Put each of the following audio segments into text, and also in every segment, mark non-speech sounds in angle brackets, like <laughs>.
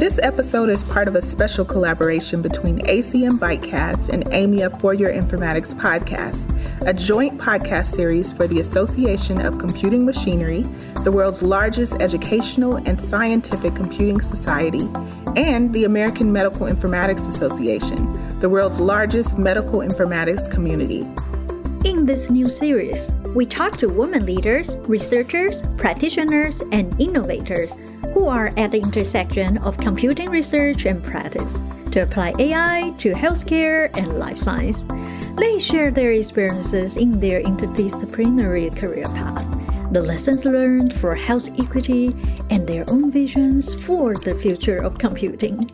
This episode is part of a special collaboration between ACM Bytecast and AMIA For Your Informatics podcast, a joint podcast series for the Association of Computing Machinery, the world's largest educational and scientific computing society, and the American Medical Informatics Association, the world's largest medical informatics community. In this new series, we talk to women leaders, researchers, practitioners, and innovators who are at the intersection of computing research and practice to apply AI to healthcare and life science. They share their experiences in their interdisciplinary career path, the lessons learned for health equity, and their own visions for the future of computing.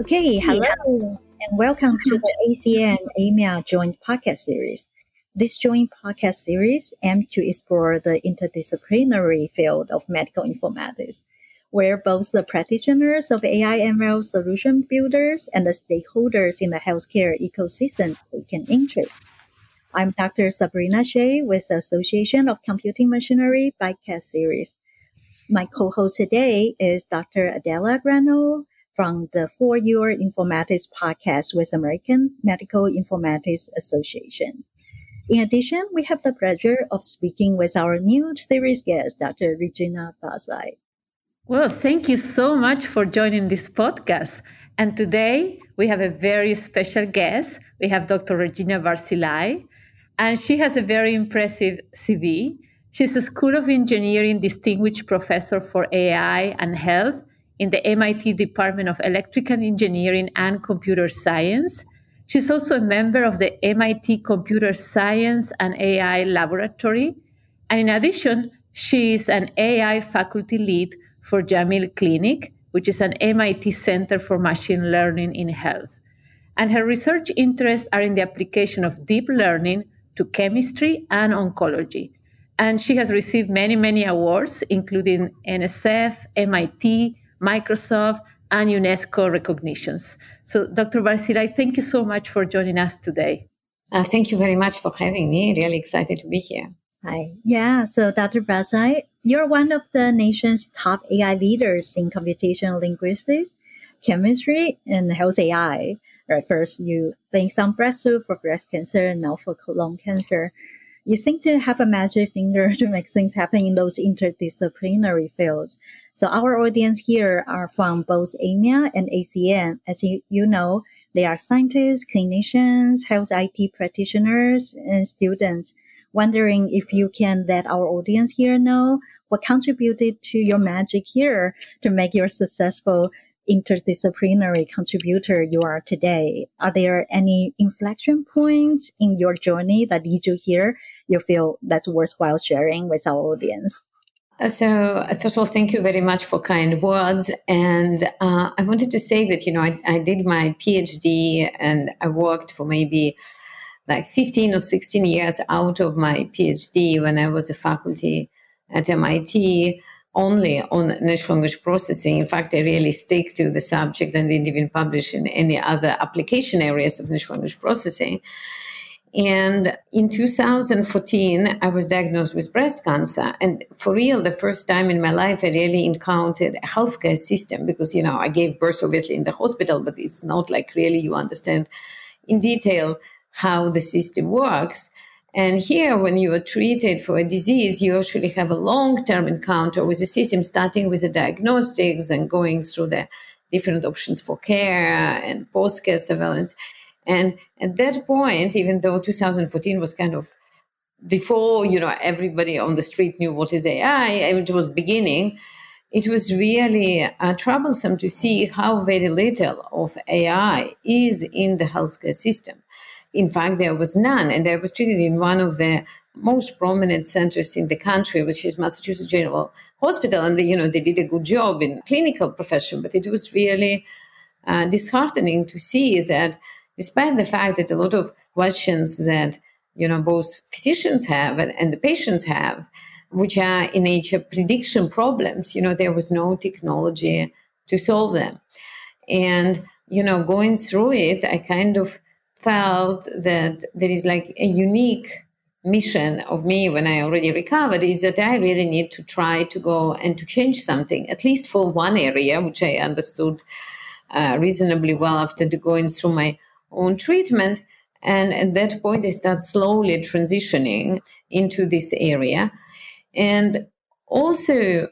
Okay, hello, and welcome to the ACM AMIA Joint Podcast Series. This joint podcast series aims to explore the interdisciplinary field of medical informatics, where both the practitioners of AI ML solution builders and the stakeholders in the healthcare ecosystem take an interest. I'm Dr. Sabrina Hsueh with the Association of Computing Machinery Bytecast Series. My co-host today is Dr. Adela Grando from the For Your Informatics podcast with American Medical Informatics Association. In addition, we have the pleasure of speaking with our new series guest, Dr. Regina Barzilay. Well, thank you so much for joining this podcast. And today we have a very special guest. We have Dr. Regina Barzilay, and she has a very impressive CV. She's a School of Engineering Distinguished Professor for AI and Health in the MIT Department of Electrical Engineering and Computer Science. She's also a member of the MIT Computer Science and AI Laboratory. And in addition, she is an AI faculty lead for Jameel Clinic, which is an MIT Center for Machine Learning in Health. And her research interests are in the application of deep learning to chemistry and oncology. And she has received many, many awards, including NSF, MIT, Microsoft, and UNESCO recognitions. So, Dr. Barzilay, thank you so much for joining us today. Uh, thank you very much for having me. Really excited to be here. Hi. Yeah. So, Dr. Barzilay, you're one of the nation's top AI leaders in computational linguistics, chemistry, and health AI. Right. First, you think some breakthrough for breast cancer and now for colon cancer you seem to have a magic finger <laughs> to make things happen in those interdisciplinary fields. So our audience here are from both AMIA and ACM. As you, you know, they are scientists, clinicians, health IT practitioners, and students. Wondering if you can let our audience here know what contributed to your magic here to make you successful interdisciplinary contributor you are today. Are there any inflection points in your journey that lead you here you feel that's worthwhile sharing with our audience? Uh, so, first of all, thank you very much for kind words. And uh, I wanted to say that, you know, I, I did my PhD and I worked for maybe like 15 or 16 years out of my PhD when I was a faculty at MIT only on natural language processing. In fact, I really stick to the subject and didn't even publish in any other application areas of natural language processing. And in 2014, I was diagnosed with breast cancer. And for real, the first time in my life, I really encountered a healthcare system because, you know, I gave birth obviously in the hospital, but it's not like really you understand in detail how the system works. And here, when you are treated for a disease, you actually have a long term encounter with the system, starting with the diagnostics and going through the different options for care and post care surveillance. And at that point, even though 2014 was kind of before you know everybody on the street knew what is AI, it was beginning. It was really uh, troublesome to see how very little of AI is in the healthcare system. In fact, there was none. And I was treated in one of the most prominent centers in the country, which is Massachusetts General Hospital. And they, you know, they did a good job in clinical profession, but it was really uh, disheartening to see that despite the fact that a lot of questions that, you know, both physicians have and, and the patients have, which are in nature prediction problems, you know, there was no technology to solve them. And, you know, going through it, I kind of felt that there is like a unique mission of me when I already recovered is that I really need to try to go and to change something, at least for one area, which I understood uh, reasonably well after going through my own treatment. And at that point, I start slowly transitioning into this area. And also,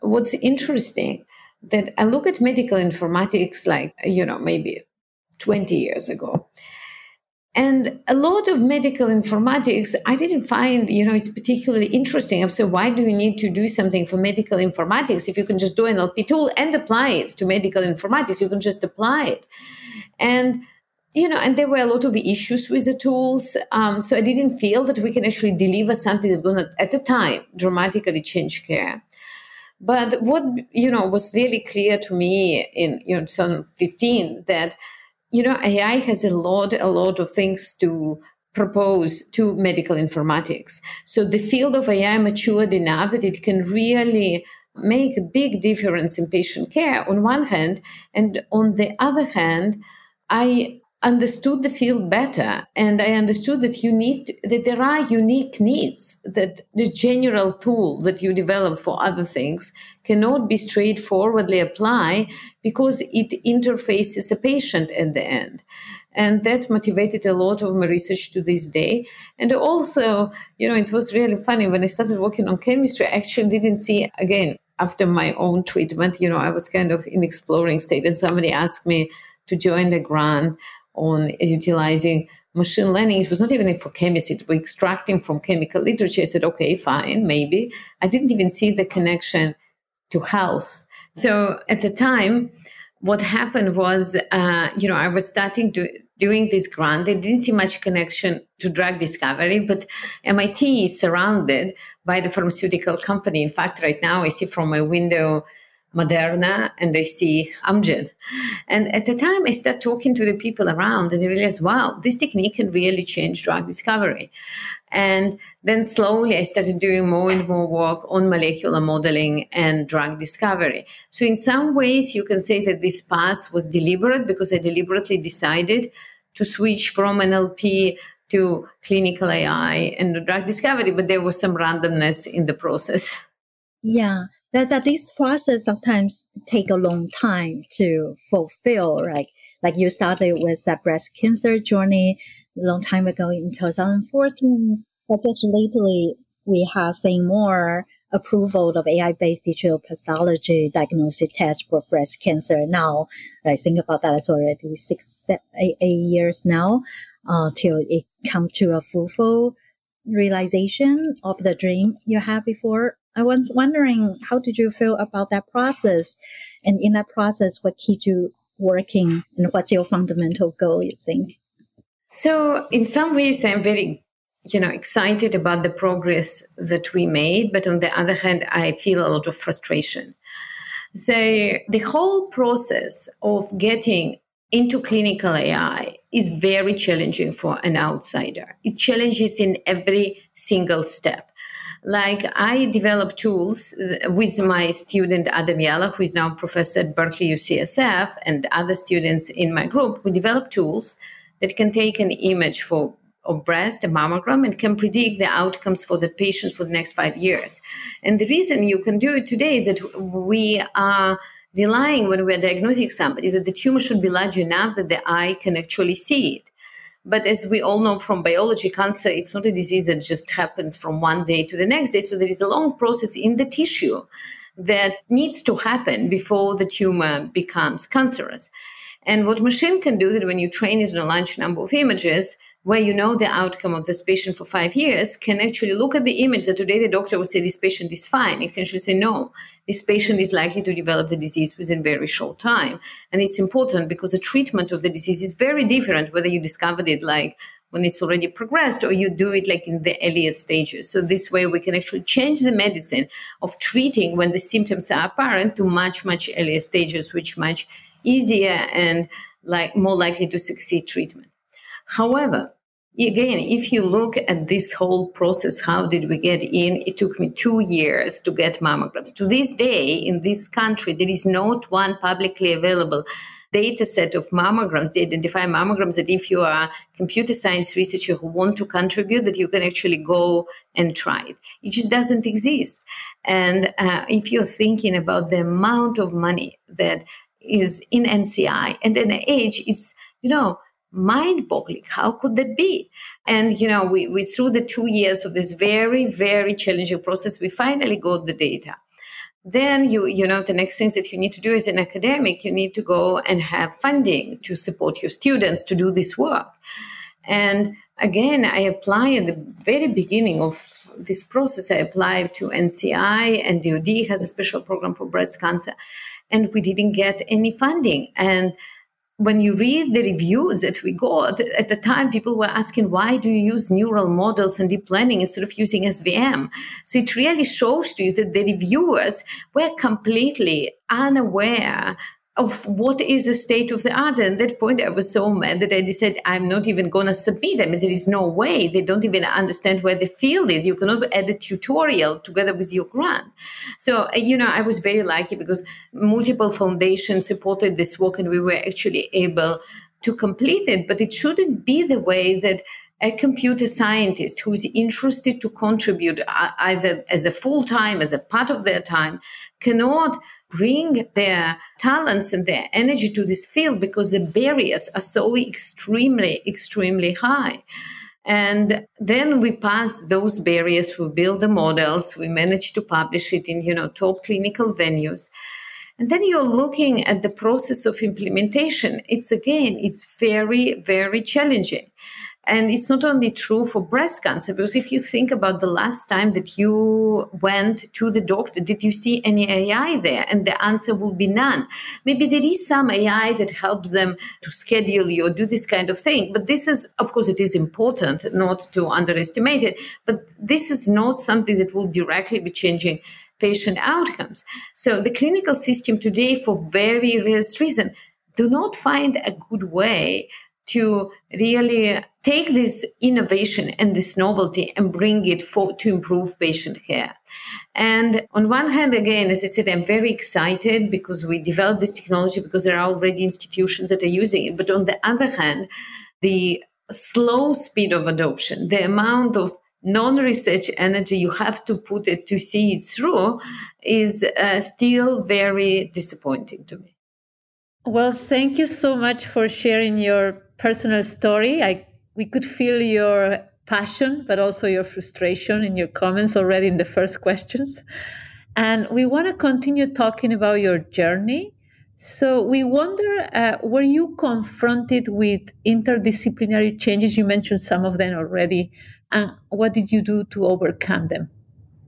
what's interesting that I look at medical informatics like, you know, maybe 20 years ago. And a lot of medical informatics, I didn't find, you know, it's particularly interesting. So why do you need to do something for medical informatics if you can just do an NLP tool and apply it to medical informatics? You can just apply it. And you know, and there were a lot of issues with the tools. Um, so I didn't feel that we can actually deliver something that's going to, at the time, dramatically change care. But what, you know, was really clear to me in, you know, 2015 that, you know, AI has a lot, a lot of things to propose to medical informatics. So the field of AI matured enough that it can really make a big difference in patient care on one hand. And on the other hand, I understood the field better and i understood that you need that there are unique needs that the general tool that you develop for other things cannot be straightforwardly applied because it interfaces a patient at the end. And that motivated a lot of my research to this day. And also you know it was really funny when i started working on chemistry i actually didn't see again after my own treatment you know i was kind of in exploring state and somebody asked me to join the grant on utilizing machine learning. It was not even for chemistry, it was extracting from chemical literature. I said, okay, fine, maybe. I didn't even see the connection to health. So at the time, what happened was, uh, you know, I was starting to doing this grant. I didn't see much connection to drug discovery, but MIT is surrounded by the pharmaceutical company. In fact, right now I see from my window Moderna and I see Amgen. And at the time, I start talking to the people around and I realize, wow, this technique can really change drug discovery. And then slowly, I started doing more and more work on molecular modeling and drug discovery. So, in some ways, you can say that this path was deliberate because I deliberately decided to switch from NLP to clinical AI and drug discovery, but there was some randomness in the process. Yeah that, that this process sometimes take a long time to fulfill, right? Like you started with that breast cancer journey a long time ago in 2014, but just lately we have seen more approval of AI-based digital pathology diagnostic test for breast cancer. Now, I think about that, it's already six, eight, eight years now, uh, till it come to a full realization of the dream you had before I was wondering, how did you feel about that process? And in that process, what keeps you working and what's your fundamental goal, you think? So in some ways, I'm very, you know, excited about the progress that we made. But on the other hand, I feel a lot of frustration. So the whole process of getting into clinical AI is very challenging for an outsider. It challenges in every single step like I develop tools uh, with my student Adam Yala, who is now professor at Berkeley UCSF, and other students in my group. We develop tools that can take an image for of breast, a mammogram, and can predict the outcomes for the patients for the next five years. And the reason you can do it today is that we are relying when we're diagnosing somebody that the tumor should be large enough that the eye can actually see it. But as we all know from biology, cancer, it's not a disease that just happens from one day to the next day. So there is a long process in the tissue that needs to happen before the tumor becomes cancerous. And what machine can do that when you train it on a large number of images, where you know the outcome of this patient for five years can actually look at the image that today the doctor would say this patient is fine. It can actually say, no, this patient is likely to develop the disease within very short time. And it's important because the treatment of the disease is very different whether you discovered it like when it's already progressed or you do it like in the earlier stages. So this way we can actually change the medicine of treating when the symptoms are apparent to much, much earlier stages, which much easier and like more likely to succeed treatment. However, again, if you look at this whole process, how did we get in? It took me two years to get mammograms. To this day, in this country, there is not one publicly available data set of mammograms. They identify mammograms that if you are a computer science researcher who want to contribute, that you can actually go and try it. It just doesn't exist. And uh, if you're thinking about the amount of money that is in NCI and NIH, it's, you know, mind boggling. How could that be? And, you know, we, we, through the two years of this very, very challenging process, we finally got the data. Then you, you know, the next things that you need to do as an academic, you need to go and have funding to support your students to do this work. And again, I apply at the very beginning of this process, I applied to NCI and DOD has a special program for breast cancer. And we didn't get any funding. And when you read the reviews that we got at the time people were asking why do you use neural models and deep learning instead of using svm so it really shows to you that the reviewers were completely unaware of what is the state of the art. And at that point, I was so mad that I decided I'm not even going to submit them. There is no way. They don't even understand where the field is. You cannot add a tutorial together with your grant. So, uh, you know, I was very lucky because multiple foundations supported this work and we were actually able to complete it. But it shouldn't be the way that a computer scientist who is interested to contribute uh, either as a full time, as a part of their time, cannot bring their talents and their energy to this field because the barriers are so extremely, extremely high. And then we passed those barriers, we built the models, we managed to publish it in, you know, top clinical venues. And then you're looking at the process of implementation. It's again, it's very, very challenging. And it's not only true for breast cancer, because if you think about the last time that you went to the doctor, did you see any AI there? And the answer will be none. Maybe there is some AI that helps them to schedule you or do this kind of thing. But this is, of course, it is important not to underestimate it. But this is not something that will directly be changing patient outcomes. So the clinical system today, for very various reasons, do not find a good way to really take this innovation and this novelty and bring it for to improve patient care. And on one hand, again, as I said, I'm very excited because we developed this technology because there are already institutions that are using it. But on the other hand, the slow speed of adoption, the amount of non-research energy you have to put it to see it through is uh, still very disappointing to me. Well, thank you so much for sharing your personal story. I we could feel your passion, but also your frustration in your comments already in the first questions. And we want to continue talking about your journey. So we wonder, uh, were you confronted with interdisciplinary changes? You mentioned some of them already. And what did you do to overcome them?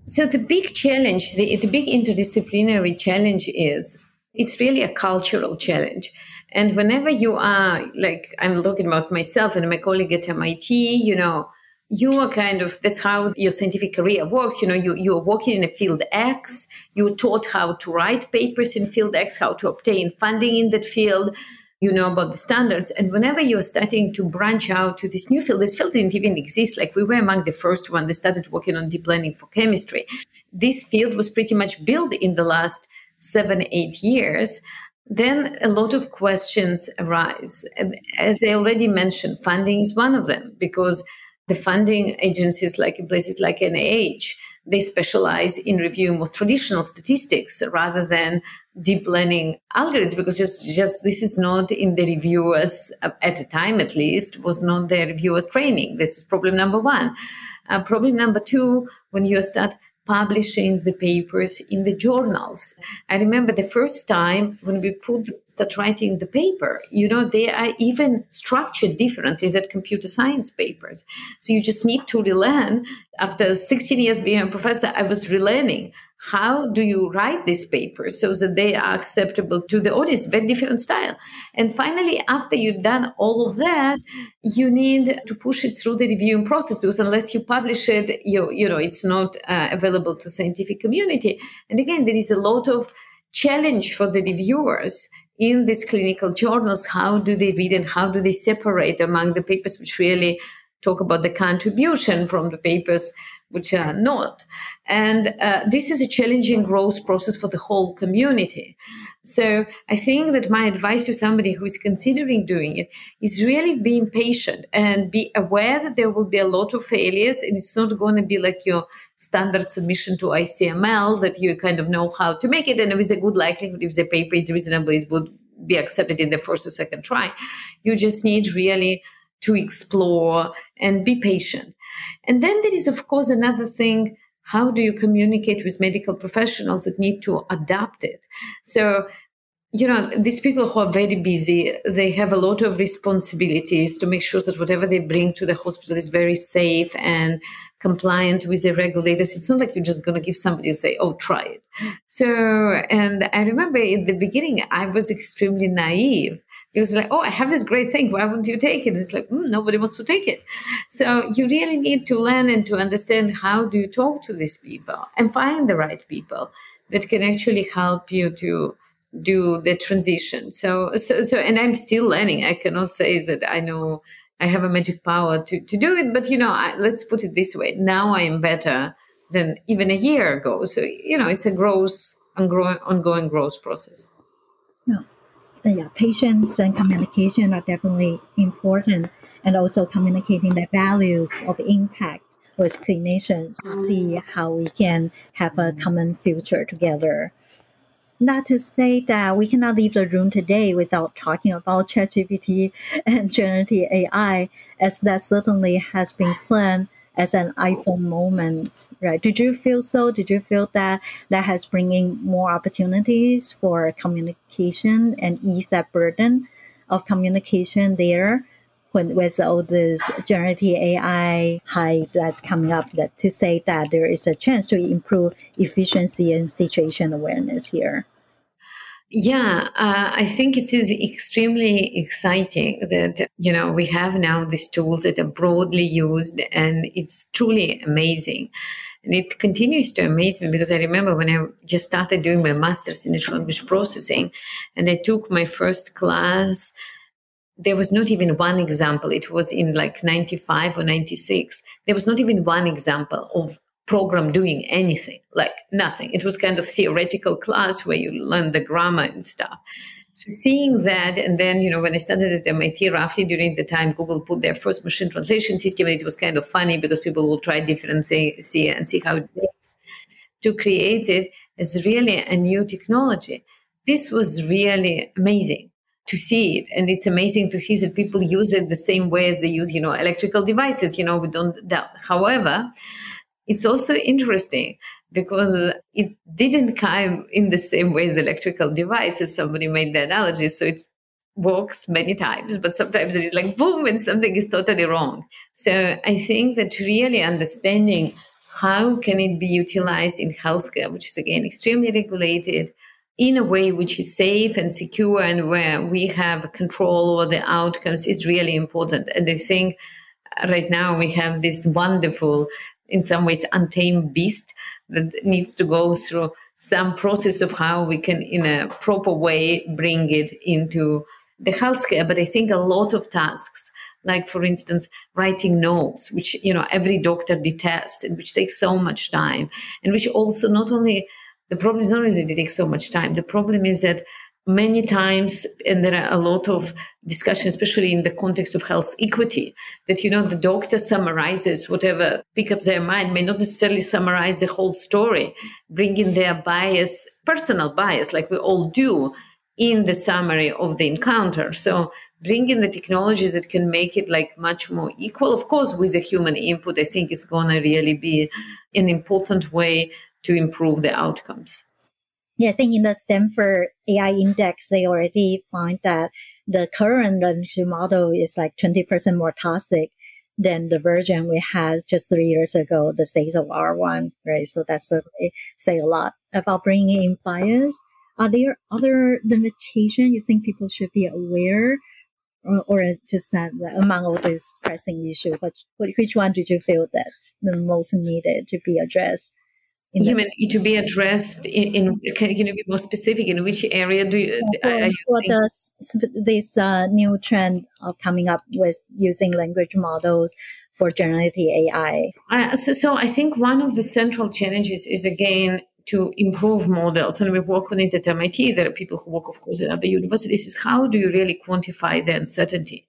So the big challenge, the, the big interdisciplinary challenge is it's really a cultural challenge. And whenever you are, like, I'm looking about myself and my colleague at MIT, you know, you are kind of, that's how your scientific career works. You know, you, you're working in a field X, you're taught how to write papers in field X, how to obtain funding in that field you know about the standards. And whenever you're starting to branch out to this new field, this field didn't even exist. Like we were among the first one that started working on deep learning for chemistry. This field was pretty much built in the last seven, eight years, then a lot of questions arise. As I already mentioned, funding is one of them because the funding agencies like in places like NIH, they specialize in reviewing more traditional statistics rather than deep learning algorithms because just, just this is not in the reviewers at the time at least was not the reviewers training this is problem number one uh, problem number two when you start publishing the papers in the journals. I remember the first time when we put start writing the paper, you know, they are even structured differently than computer science papers. So you just need to relearn. After 16 years being a professor, I was relearning how do you write these papers so that they are acceptable to the audience very different style and finally after you've done all of that you need to push it through the reviewing process because unless you publish it you you know it's not uh, available to scientific community and again there is a lot of challenge for the reviewers in these clinical journals how do they read and how do they separate among the papers which really talk about the contribution from the papers which are not. And uh, this is a challenging growth process for the whole community. So I think that my advice to somebody who is considering doing it is really being patient and be aware that there will be a lot of failures and it's not going to be like your standard submission to ICML that you kind of know how to make it. And with a good likelihood, if the paper is reasonable, it would be accepted in the first or second try. You just need really to explore and be patient. And then there is, of course, another thing. How do you communicate with medical professionals that need to adapt it? So, you know, these people who are very busy, they have a lot of responsibilities to make sure that whatever they bring to the hospital is very safe and compliant with the regulators. It's not like you're just going to give somebody and say, oh, try it. So, and I remember in the beginning, I was extremely naive it was like, oh, I have this great thing. Why wouldn't you take it? It's like, mm, nobody wants to take it. So you really need to learn and to understand how do you talk to these people and find the right people that can actually help you to do the transition. So, so, so, and I'm still learning. I cannot say that I know I have a magic power to, to do it, but you know, I, let's put it this way. Now I am better than even a year ago. So, you know, it's a growth, ongoing, ongoing growth process. Yeah yeah, patience and communication are definitely important, and also communicating the values of impact with clinicians to see how we can have a common future together. Not to say that we cannot leave the room today without talking about ChatGPT <laughs> and generative AI, as that certainly has been planned as an iPhone moment, right? Did you feel so? Did you feel that that has bringing more opportunities for communication and ease that burden of communication there? When, with all this generative AI hype that's coming up, that to say that there is a chance to improve efficiency and situation awareness here. Yeah, uh, I think it is extremely exciting that, you know, we have now these tools that are broadly used and it's truly amazing. And it continues to amaze me because I remember when I just started doing my master's in natural language processing and I took my first class, there was not even one example. It was in like 95 or 96. There was not even one example of program doing anything, like nothing. It was kind of theoretical class where you learn the grammar and stuff. So seeing that, and then you know when I started at MIT, roughly during the time Google put their first machine translation system, it was kind of funny because people will try different things see and see how it works. To create it as really a new technology, this was really amazing to see it, and it's amazing to see that people use it the same way as they use you know electrical devices. You know, we don't doubt. However it's also interesting because it didn't come in the same way as electrical devices. Somebody made the analogy. So it works many times, but sometimes it is like boom and something is totally wrong. So I think that really understanding how can it be utilized in healthcare, which is again extremely regulated, in a way which is safe and secure and where we have control over the outcomes is really important. And I think right now we have this wonderful in some ways untamed beast that needs to go through some process of how we can in a proper way bring it into the healthcare. But i think a lot of tasks like for instance writing notes which you know every doctor detests and which takes so much time and which also not only the problem is not only that it takes so much time the problem is that many times and there are a lot of discussion especially in the context of health equity that you know the doctor summarizes whatever pick up their mind may not necessarily summarize the whole story bringing their bias personal bias like we all do in the summary of the encounter. So bringing the technologies that can make it like much more equal. Of course with a human input i think is going to really be an important way to improve the outcomes yeah, I think in the Stanford AI index, they already find that the current language model is like 20% more toxic than the version we had just three years ago, the stage of R1, right? So that's certainly say a lot about bringing in bias. Are there other limitations you think people should be aware or, or just uh, among all these pressing issues, which, which one did you feel that's the most needed to be addressed? You mean to be addressed in, in, can, can you be more specific? In which area do you, for, are you for the, this uh, new trend of coming up with using language models for generative AI? So, so I think one of the central challenges is again to improve models, and we work on it at MIT. There are people who work, of course, at other universities. Is how do you really quantify the uncertainty?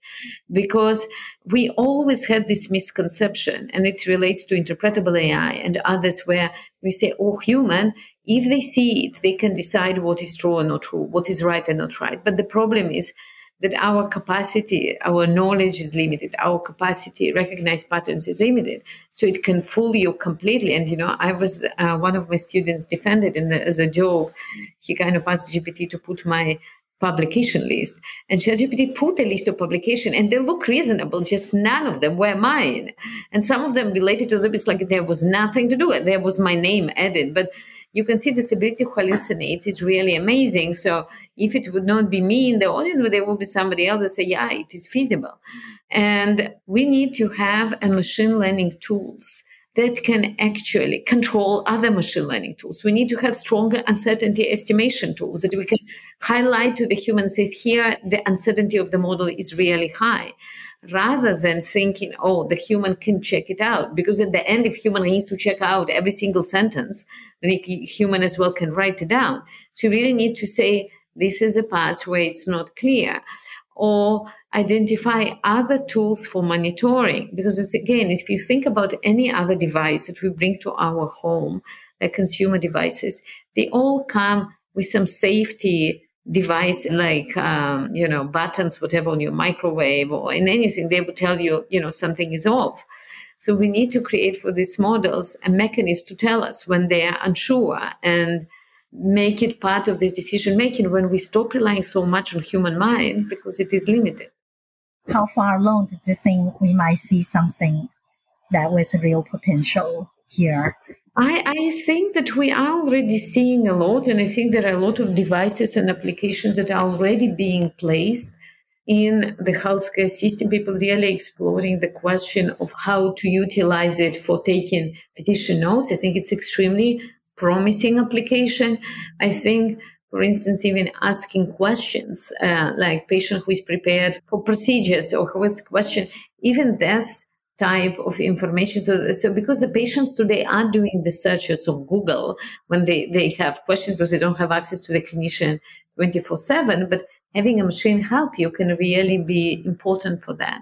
Because we always had this misconception, and it relates to interpretable AI and others, where we say, "Oh, human." If they see it, they can decide what is true or not true, what is right and not right. But the problem is that our capacity, our knowledge is limited, our capacity recognize patterns is limited. So it can fool you completely. And, you know, I was, uh, one of my students defended in as a joke. He kind of asked GPT to put my publication list. And ChatGPT put a list of publication and they look reasonable, just none of them were mine. And some of them related to the books, like there was nothing to do. And there was my name added. But you can see this ability to hallucinate is really amazing. So if it would not be me in the audience, but there will be somebody else that say, yeah, it is feasible. And we need to have a machine learning tools that can actually control other machine learning tools. We need to have stronger uncertainty estimation tools that we can highlight to the human, say, here, the uncertainty of the model is really high rather than thinking, oh, the human can check it out. Because at the end, if human needs to check out every single sentence, the human as well can write it down. So you really need to say, this is a part where it's not clear. Or identify other tools for monitoring. Because again, if you think about any other device that we bring to our home, like consumer devices, they all come with some safety device like um, you know buttons whatever on your microwave or in anything they will tell you you know something is off. So we need to create for these models a mechanism to tell us when they are unsure and make it part of this decision making when we stop relying so much on human mind because it is limited. How far along do you think we might see something that was a real potential here I, I think that we are already seeing a lot, and I think there are a lot of devices and applications that are already being placed in the healthcare system. People really exploring the question of how to utilize it for taking physician notes. I think it's extremely promising application. I think for instance, even asking questions, uh, like patient who is prepared for procedures or who has a question, even that's type of information. So, so because the patients today are doing the searches on Google when they, they have questions because they don't have access to the clinician 24 7, but having a machine help you can really be important for that.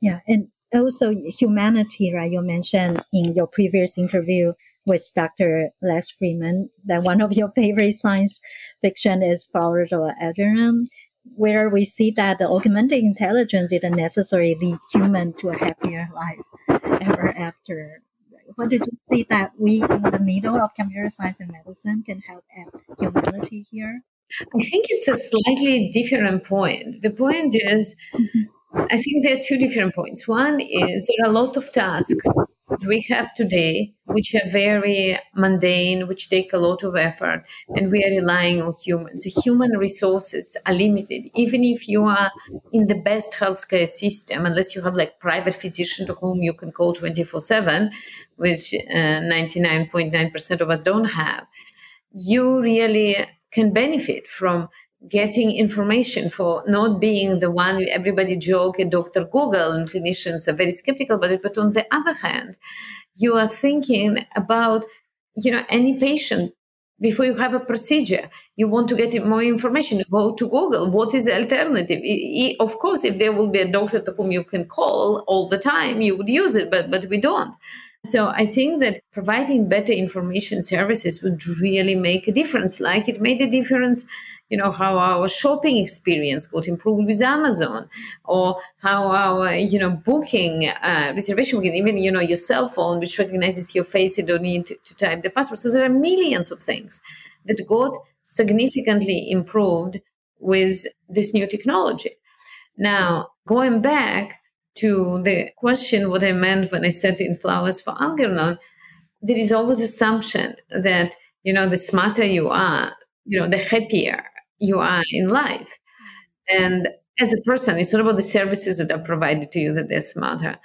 Yeah. And also humanity, right? You mentioned in your previous interview with Dr. Les Freeman that one of your <laughs> favorite science fiction is of Algernon where we see that the augmented intelligence didn't necessarily lead human to a happier life ever after. What did you see that we in the middle of computer science and medicine can help add humanity here? I think it's a slightly different point. The point is, mm-hmm. I think there are two different points. One is there are a lot of tasks that we have today, which are very mundane, which take a lot of effort, and we are relying on humans. Human resources are limited. Even if you are in the best healthcare system, unless you have like private physician to whom you can call 24 7, which 99.9% uh, of us don't have, you really can benefit from getting information for not being the one everybody joke at Dr. Google and clinicians are very skeptical about it. But on the other hand, you are thinking about, you know, any patient before you have a procedure, you want to get more information, you go to Google. What is the alternative? Of course, if there will be a doctor to whom you can call all the time, you would use it, but, but we don't. So I think that providing better information services would really make a difference, like it made a difference you know how our shopping experience got improved with amazon or how our you know booking uh, reservation booking even you know your cell phone which recognizes your face you don't need to, to type the password. So there are millions of things that got significantly improved with this new technology. Now going back to the question what i meant when i said in flowers for algernon there is always assumption that you know the smarter you are you know the happier you are in life. And as a person, it's not about the services that are provided to you that they're smarter.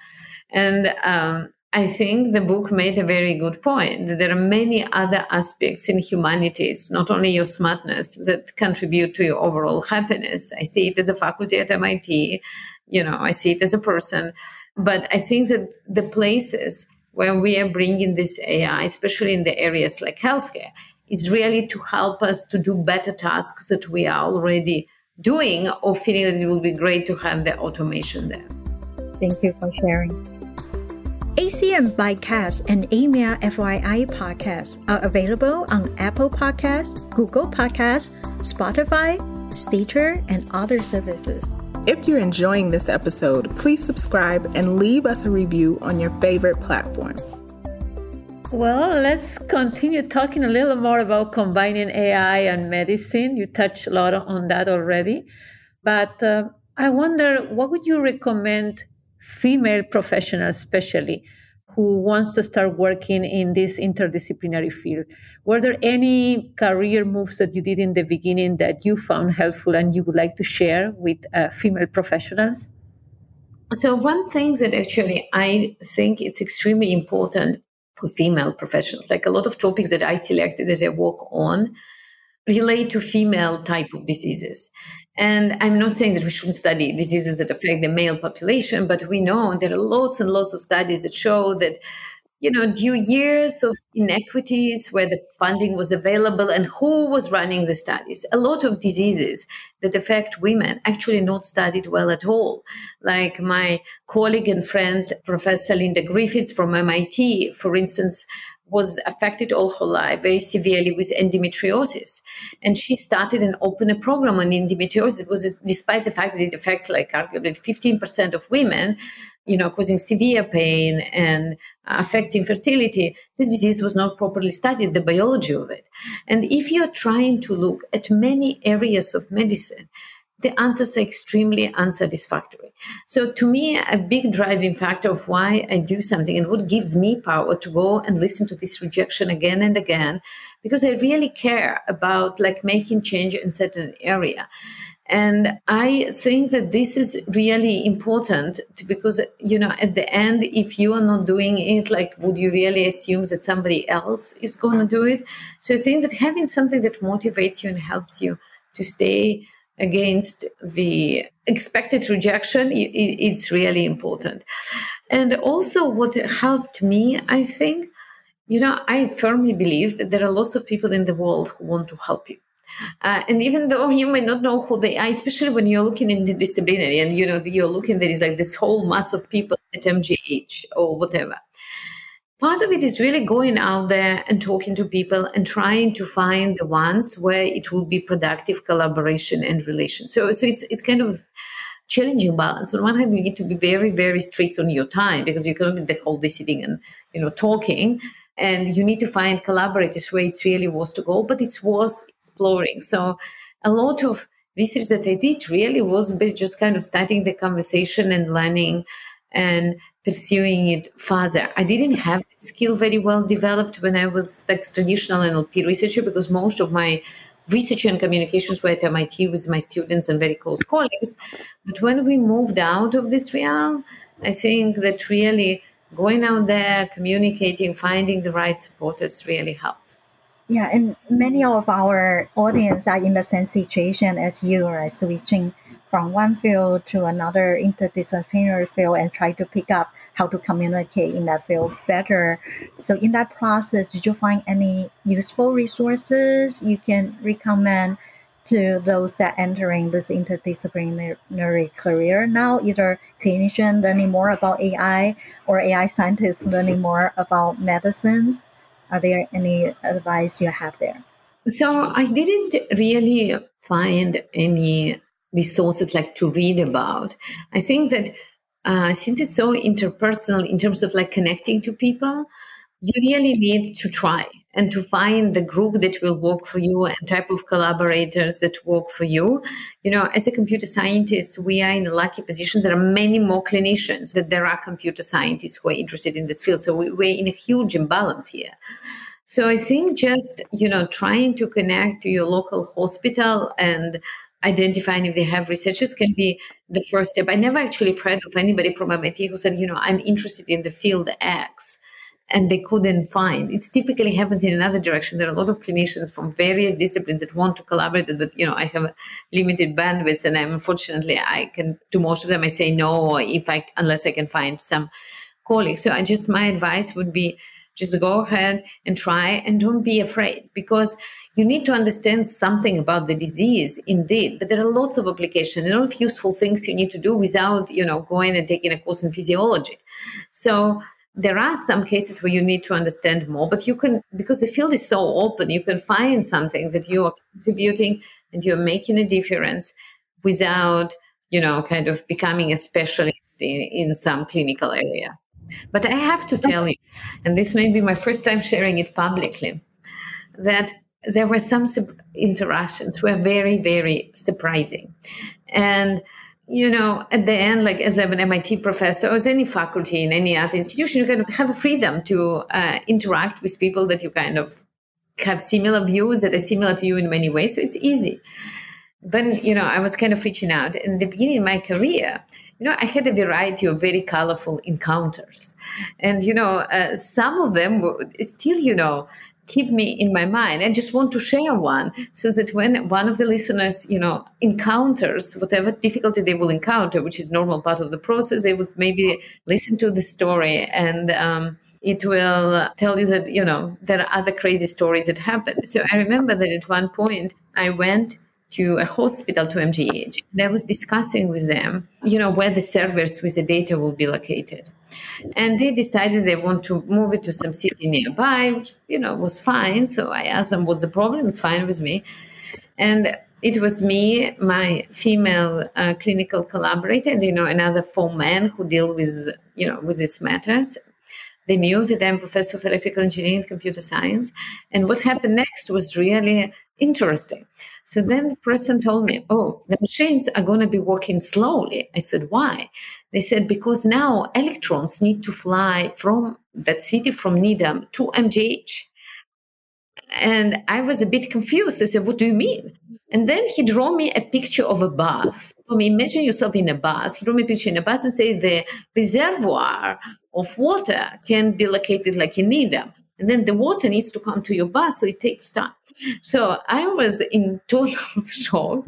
And um, I think the book made a very good point. There are many other aspects in humanities, not only your smartness, that contribute to your overall happiness. I see it as a faculty at MIT. You know, I see it as a person. But I think that the places where we are bringing this AI, especially in the areas like healthcare, is really to help us to do better tasks that we are already doing or feeling that it will be great to have the automation there. Thank you for sharing. ACM Bytecast and AMIA FYI podcasts are available on Apple Podcasts, Google Podcasts, Spotify, Stitcher, and other services. If you're enjoying this episode, please subscribe and leave us a review on your favorite platform. Well, let's continue talking a little more about combining AI and medicine. You touched a lot on that already. But uh, I wonder what would you recommend female professionals, especially who wants to start working in this interdisciplinary field? Were there any career moves that you did in the beginning that you found helpful and you would like to share with uh, female professionals? So one thing that actually I think it's extremely important for female professionals. Like a lot of topics that I selected that I work on relate to female type of diseases. And I'm not saying that we shouldn't study diseases that affect the male population, but we know there are lots and lots of studies that show that you know, due years of inequities where the funding was available and who was running the studies. A lot of diseases that affect women actually not studied well at all. Like my colleague and friend, Professor Linda Griffiths from MIT, for instance, was affected all her life very severely with endometriosis. And she started and opened a program on endometriosis. It was despite the fact that it affects like arguably 15% of women, you know, causing severe pain and affecting fertility, this disease was not properly studied, the biology of it. And if you're trying to look at many areas of medicine, the answers are extremely unsatisfactory. So, to me, a big driving factor of why I do something and what gives me power to go and listen to this rejection again and again, because I really care about like making change in certain area. And I think that this is really important because, you know, at the end, if you are not doing it, like, would you really assume that somebody else is going to do it? So I think that having something that motivates you and helps you to stay against the expected rejection, it's really important. And also, what helped me, I think, you know, I firmly believe that there are lots of people in the world who want to help you uh, and even though you may not know who they are, especially when you're looking into disciplinary and you know you're looking there is like this whole mass of people at MGH or whatever. Part of it is really going out there and talking to people and trying to find the ones where it will be productive collaboration and relation. So, so it's it's kind of challenging balance. On one hand, you need to be very, very strict on your time because you cannot be the whole day sitting and you know talking and you need to find collaborators where it's really was to go, but it's worth exploring. So a lot of research that I did really was just kind of starting the conversation and learning and pursuing it further. I didn't have that skill very well developed when I was like traditional NLP researcher because most of my research and communications were at MIT with my students and very close colleagues. But when we moved out of this realm, I think that really going out there, communicating, finding the right supporters really helped. Yeah, and many of our audience are in the same situation as you are switching from one field to another interdisciplinary field and try to pick up how to communicate in that field better. So in that process, did you find any useful resources you can recommend to those that entering this interdisciplinary career now, either clinician learning more about AI or AI scientists learning more about medicine? Are there any advice you have there? So I didn't really find any resources like to read about. I think that uh, since it's so interpersonal in terms of like connecting to people, you really need to try and to find the group that will work for you and type of collaborators that work for you. You know, as a computer scientist, we are in a lucky position. There are many more clinicians that there are computer scientists who are interested in this field. So we, we're in a huge imbalance here. So I think just, you know, trying to connect to your local hospital and identifying if they have researchers can be the first step. I never actually heard of anybody from MIT who said, you know, I'm interested in the field X and they couldn't find. It typically happens in another direction. There are a lot of clinicians from various disciplines that want to collaborate, but you know, I have limited bandwidth, and I'm unfortunately I can to most of them I say no if I unless I can find some colleagues. So I just my advice would be just go ahead and try and don't be afraid because you need to understand something about the disease indeed but there are lots of applications and a lot of useful things you need to do without you know going and taking a course in physiology so there are some cases where you need to understand more but you can because the field is so open you can find something that you are contributing and you're making a difference without you know kind of becoming a specialist in, in some clinical area. But i have to tell you and this may be my first time sharing it publicly that there were some interactions were very very surprising. And you know at the end like as an mit professor or as any faculty in any other institution you kind of have freedom to uh, interact with people that you kind of have similar views that are similar to you in many ways. So it's easy. But you know i was kind of reaching out. In the beginning of my career you know i had a variety of very colorful encounters. And you know uh, some of them were still you know keep me in my mind. I just want to share one so that when one of the listeners, you know, encounters whatever difficulty they will encounter, which is normal part of the process, they would maybe listen to the story and um, it will tell you that, you know, there are other crazy stories that happen. So I remember that at one point I went to a hospital to MGH and I was discussing with them, you know, where the servers with the data will be located. And they decided they want to move it to some city nearby, which, you know, was fine. So I asked them, what's the problem? It's fine with me. And it was me, my female uh, clinical collaborator, and, you know, another four men who deal with, you know, with these matters. They knew that I'm professor of electrical engineering and computer science. And what happened next was really interesting. So then the person told me, Oh, the machines are going to be working slowly. I said, Why? They said, Because now electrons need to fly from that city, from Needham to MGH. And I was a bit confused. I said, What do you mean? And then he drew me a picture of a bath. For me, imagine yourself in a bath. He drew me a picture in a bath and say the reservoir of water can be located like in Needham. And then the water needs to come to your bath, so it takes time. So I was in total <laughs> shock.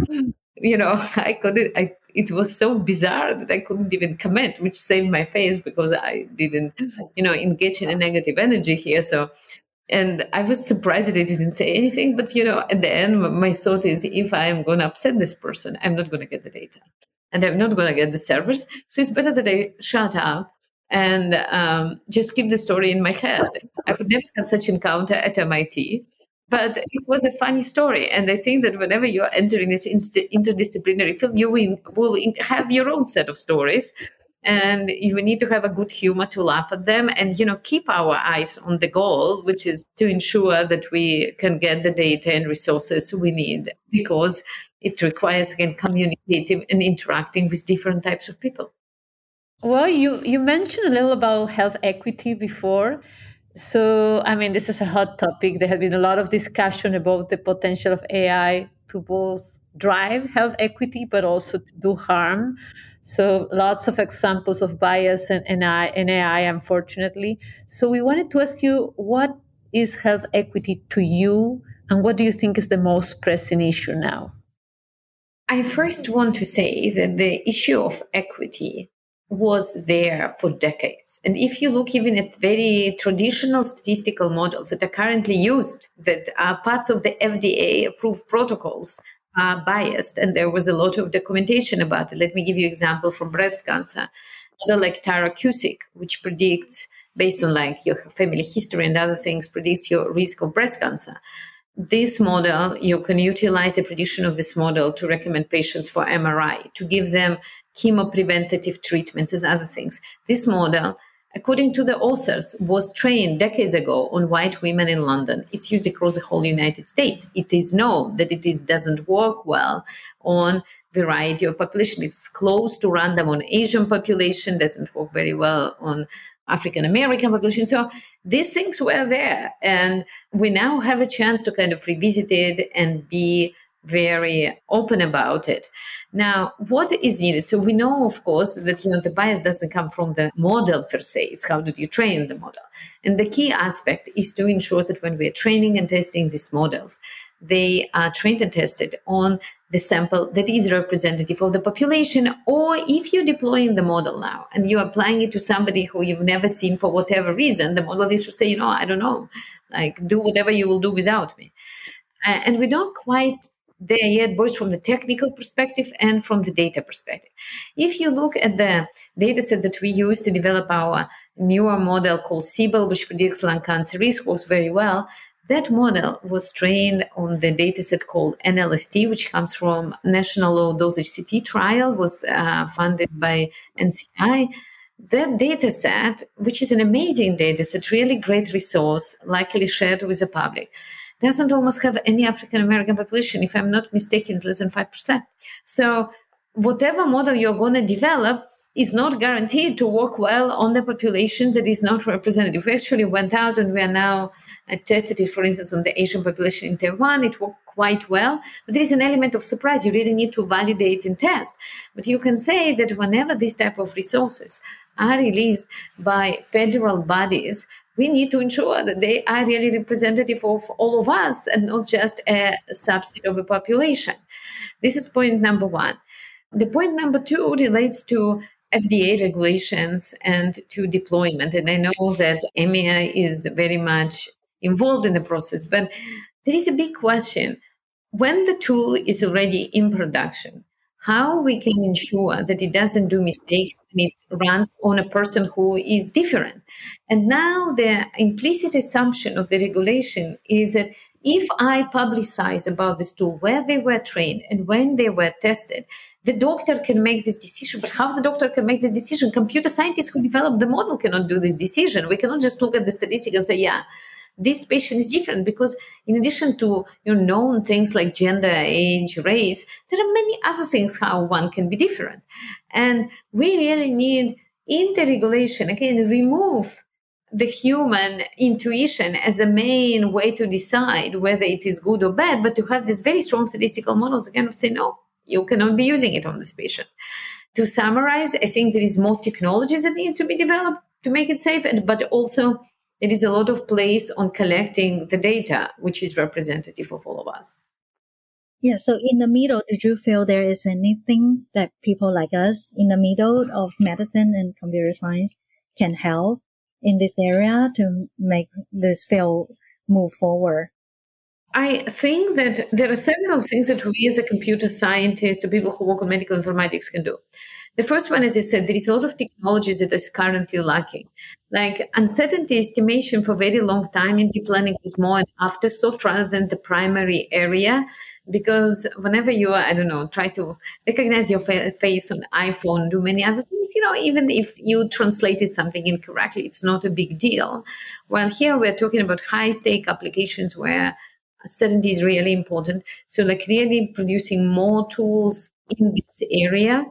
You know, I couldn't, I, it was so bizarre that I couldn't even comment, which saved my face because I didn't, you know, engage in a negative energy here. So, and I was surprised that I didn't say anything. But, you know, at the end, my thought is if I am going to upset this person, I'm not going to get the data and I'm not going to get the servers. So it's better that I shut up and um, just keep the story in my head. I would never have such encounter at MIT but it was a funny story and i think that whenever you're entering this interdisciplinary field you will have your own set of stories and you need to have a good humor to laugh at them and you know keep our eyes on the goal which is to ensure that we can get the data and resources we need because it requires again communicating and interacting with different types of people. Well you you mentioned a little about health equity before so, I mean, this is a hot topic. There has been a lot of discussion about the potential of AI to both drive health equity, but also to do harm. So, lots of examples of bias and, in AI, unfortunately. So, we wanted to ask you what is health equity to you, and what do you think is the most pressing issue now? I first want to say that the issue of equity was there for decades. And if you look even at very traditional statistical models that are currently used, that are parts of the FDA approved protocols, are biased. And there was a lot of documentation about it. Let me give you an example from breast cancer. Model like Tyrer-Cuzick, which predicts based on like your family history and other things, predicts your risk of breast cancer. This model, you can utilize the prediction of this model to recommend patients for MRI, to give them chemopreventative treatments and other things. This model, according to the authors, was trained decades ago on white women in London. It's used across the whole United States. It is known that it is, doesn't work well on variety of population. It's close to random on Asian population, doesn't work very well on African American population. So these things were there. And we now have a chance to kind of revisit it and be very open about it. Now, what is needed? So we know, of course, that you know the bias doesn't come from the model per se. It's how did you train the model, and the key aspect is to ensure that when we are training and testing these models, they are trained and tested on the sample that is representative of the population. Or if you're deploying the model now and you're applying it to somebody who you've never seen for whatever reason, the model is to say, you know, I don't know, like do whatever you will do without me. And we don't quite there yet, both from the technical perspective and from the data perspective. If you look at the data set that we use to develop our newer model called Sybil, which predicts lung cancer risk, works very well. That model was trained on the dataset called NLST, which comes from National Low Dosage CT trial, was uh, funded by NCI. That dataset, which is an amazing dataset, really great resource, likely shared with the public, doesn't almost have any African American population, if I'm not mistaken, less than 5%. So whatever model you're going to develop, is not guaranteed to work well on the population that is not representative. We actually went out and we are now uh, tested it, for instance, on the Asian population in Taiwan. It worked quite well, but there is an element of surprise. You really need to validate and test. But you can say that whenever these type of resources are released by federal bodies, we need to ensure that they are really representative of all of us and not just a subset of the population. This is point number one. The point number two relates to FDA regulations and to deployment. And I know that AMIA is very much involved in the process, but there is a big question. When the tool is already in production, how we can ensure that it doesn't do mistakes and it runs on a person who is different. And now the implicit assumption of the regulation is that if I publicize about this tool, where they were trained and when they were tested, the doctor can make this decision, but how the doctor can make the decision? Computer scientists who develop the model cannot do this decision. We cannot just look at the statistics and say, yeah, this patient is different because in addition to you know known things like gender age race there are many other things how one can be different and we really need interregulation again remove the human intuition as a main way to decide whether it is good or bad but to have these very strong statistical models again of say no you cannot be using it on this patient. To summarize, I think there is more technologies that needs to be developed to make it safe, but also there is a lot of place on collecting the data, which is representative of all of us. Yeah. So in the middle, did you feel there is anything that people like us in the middle of medicine and computer science can help in this area to make this field move forward? I think that there are several things that we as a computer scientist or people who work on medical informatics can do. The first one, as I said, there is a lot of technologies that is currently lacking. Like uncertainty estimation for very long time in deep learning is more an afterthought rather than the primary area. Because whenever you I don't know, try to recognize your fa- face on iPhone, do many other things, you know, even if you translated something incorrectly, it's not a big deal. While here we're talking about high stake applications where certainty is really important. So, like, really producing more tools in this area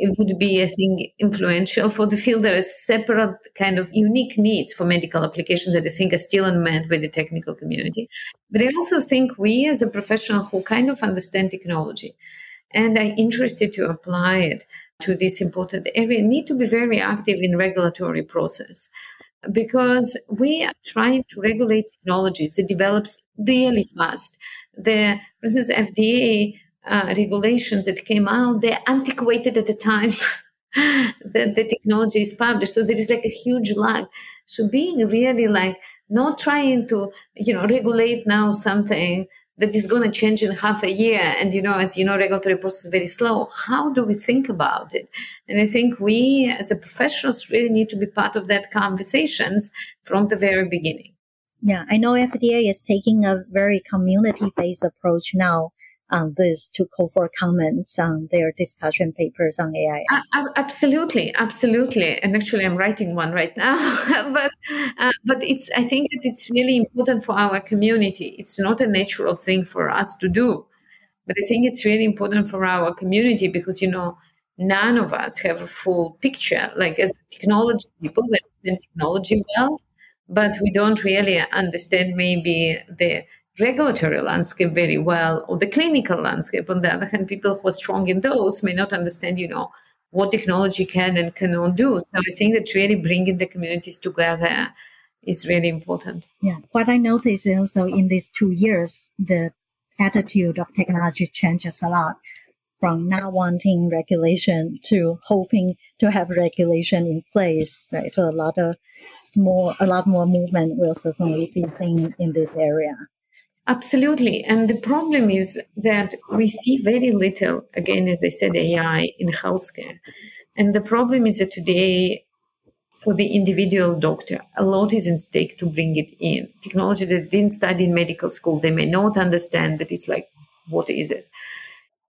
it would be, I think, influential for the field. There are separate kind of unique needs for medical applications that I think are still unmet by the technical community. But I also think we as a professional who kind of understand technology and are interested to apply it to this important area need to be very active in regulatory process because we are trying to regulate technologies It develops really fast. The, for instance, FDA uh, regulations that came out, they're antiquated at the time <laughs> that the technology is published. So there is like a huge lag. So being really like not trying to, you know, regulate now something that is going to change in half a year. And, you know, as you know, regulatory process is very slow. How do we think about it? And I think we as a professionals really need to be part of that conversations from the very beginning. Yeah, I know FDA is taking a very community based approach now on this to call for comments on their discussion papers on AI. Uh, absolutely, absolutely. And actually, I'm writing one right now. <laughs> but uh, but it's I think that it's really important for our community. It's not a natural thing for us to do, but I think it's really important for our community because you know none of us have a full picture. Like as technology people, we understand technology well, but we don't really understand maybe the regulatory landscape very well or the clinical landscape. On the other hand, people who are strong in those may not understand, you know, what technology can and cannot do. So I think that really bringing the communities together is really important. Yeah. What I noticed also in these two years, the attitude of technology changes a lot from not wanting regulation to hoping to have regulation in place, right? So a lot of more, a lot more movement will certainly be seen in this area. Absolutely. And the problem is that we see very little, again, as I said, AI in healthcare. And the problem is that today, for the individual doctor, a lot is in stake to bring it in. Technology that didn't study in medical school, they may not understand that it's like, what is it?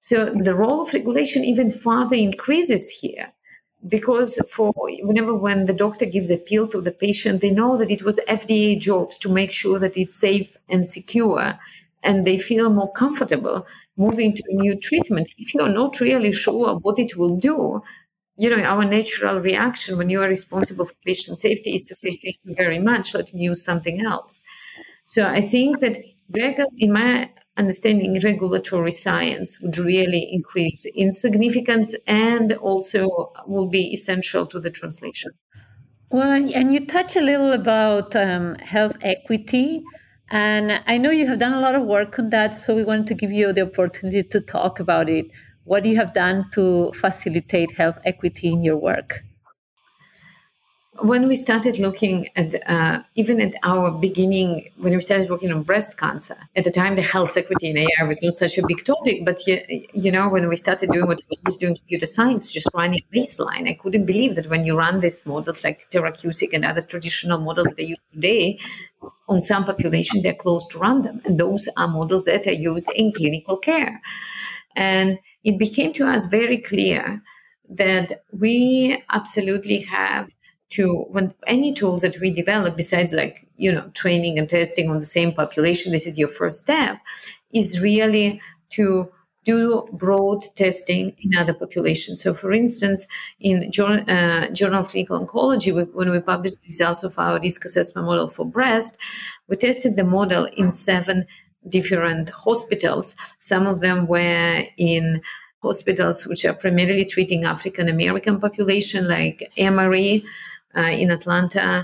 So the role of regulation even further increases here because for whenever when the doctor gives a pill to the patient, they know that it was FDA jobs to make sure that it's safe and secure and they feel more comfortable moving to a new treatment. If you're not really sure what it will do, you know, our natural reaction when you are responsible for patient safety is to say, thank you very much, let me use something else. So I think that in my understanding regulatory science would really increase in significance and also will be essential to the translation. Well, and you touch a little about um, health equity. And I know you have done a lot of work on that. So we wanted to give you the opportunity to talk about it. What you have done to facilitate health equity in your work? When we started looking at uh, even at our beginning when we started working on breast cancer at the time the health equity in ai was not such a big topic but you, you know when we started doing what we was doing computer science just running baseline i couldn't believe that when you run these models like Tyrer-Cuzick and other traditional models that they use today on some population they're close to random and those are models that are used in clinical care. And it became to us very clear that we absolutely have to when any tools that we develop besides like you know training and testing on the same population this is your first step is really to do broad testing in other populations. So, for instance, in Journal, uh, Journal of Clinical Oncology, we, when we published the results of our risk assessment model for breast, we tested the model in seven different hospitals. Some of them were in hospitals which are primarily treating African American population, like Emory Uh, in Atlanta. Uh,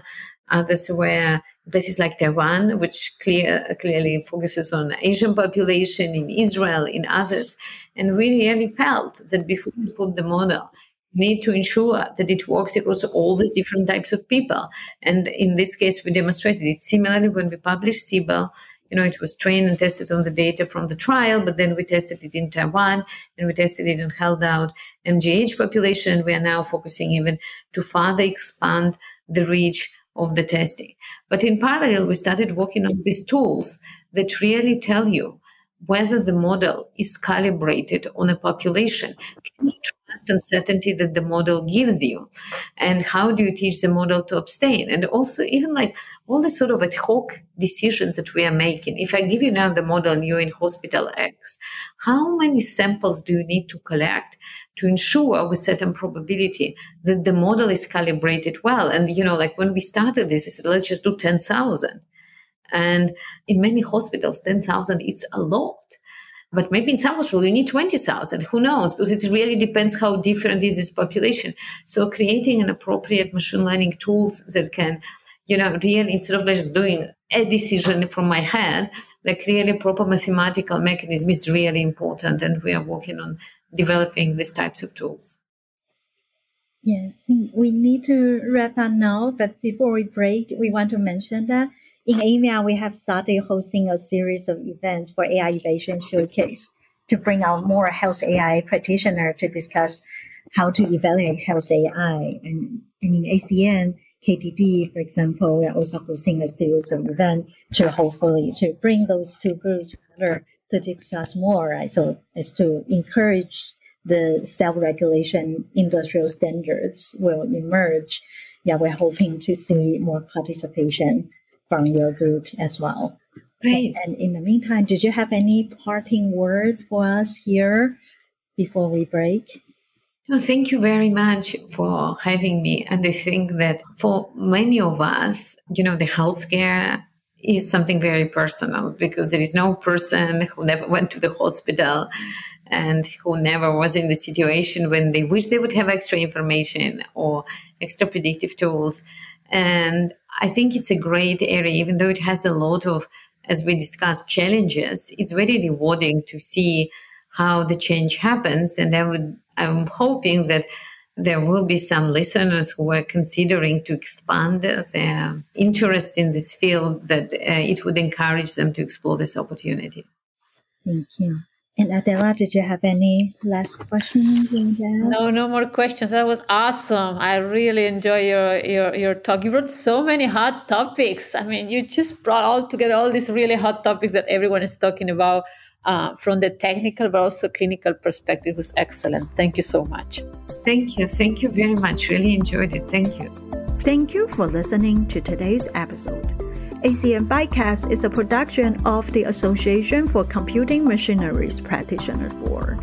others were places like Taiwan, which clear, clearly focuses on Asian population, in Israel, in others. And we really felt that before we put the model, we need to ensure that it works across all these different types of people. And in this case, we demonstrated it. Similarly, when we published Sybil, you know, it was trained and tested on the data from the trial, but then we tested it in Taiwan and we tested it in held out MGH population. And we are now focusing even to further expand the reach of the testing. But in parallel, we started working on these tools that really tell you whether the model is calibrated on a population. Can you trust and certainty that the model gives you? And how do you teach the model to abstain? And also, even like all the sort of ad hoc decisions that we are making. If I give you now the model you're in hospital X, how many samples do you need to collect to ensure with certain probability that the model is calibrated well? And, you know, like when we started this, I said, let's just do 10,000. And in many hospitals, 10,000 is a lot. But maybe in some hospitals, you need 20,000. Who knows? Because it really depends how different is this population. So creating an appropriate machine learning tools that can you know, really instead of just doing a decision from my head, like really proper mathematical mechanism is really important. And we are working on developing these types of tools. Yeah, we need to wrap up now. But before we break, we want to mention that in AMIA, we have started hosting a series of events for AI Evaluation Showcase to bring out more health AI practitioners to discuss how to evaluate health AI. And, and in ACM, KDD, for example, we are also hosting a series of events to hopefully to bring those two groups together to discuss more, right? So as to encourage the self-regulation industrial standards will emerge. Yeah, we're hoping to see more participation from your group as well. Great. And in the meantime, did you have any parting words for us here before we break? No, thank you very much for having me. And I think that for many of us, you know, the healthcare is something very personal because there is no person who never went to the hospital and who never was in the situation when they wish they would have extra information or extra predictive tools. And I think it's a great area, even though it has a lot of, as we discussed, challenges. It's very rewarding to see how the change happens. And I would, I'm hoping that there will be some listeners who are considering to expand their interest in this field that uh, it would encourage them to explore this opportunity. Thank you. And Adela, did you have any last questions? No, no more questions. That was awesome. I really enjoy your, your your talk. You brought so many hot topics. I mean, you just brought all together all these really hot topics that everyone is talking about uh, from the technical but also clinical perspective. It was excellent. Thank you so much. Thank you. Thank you very much. Really enjoyed it. Thank you. Thank you for listening to today's episode. ACM Bytecast is a production of the Association for Computing Machineries Practitioners Board,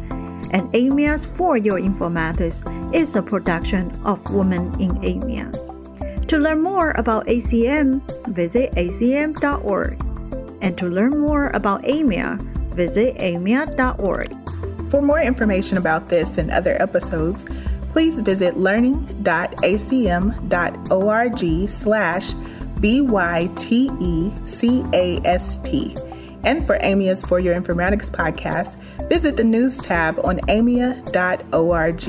and AMIA's For Your Informatics is a production of Women in AMIA. To learn more about ACM, visit acm.org. And to learn more about AMIA, visit amia.org. For more information about this and other episodes, please visit learning.acm.org slash B-Y-T-E-C-A-S-T. And for AMIA's For Your Informatics podcast, visit the news tab on amia.org.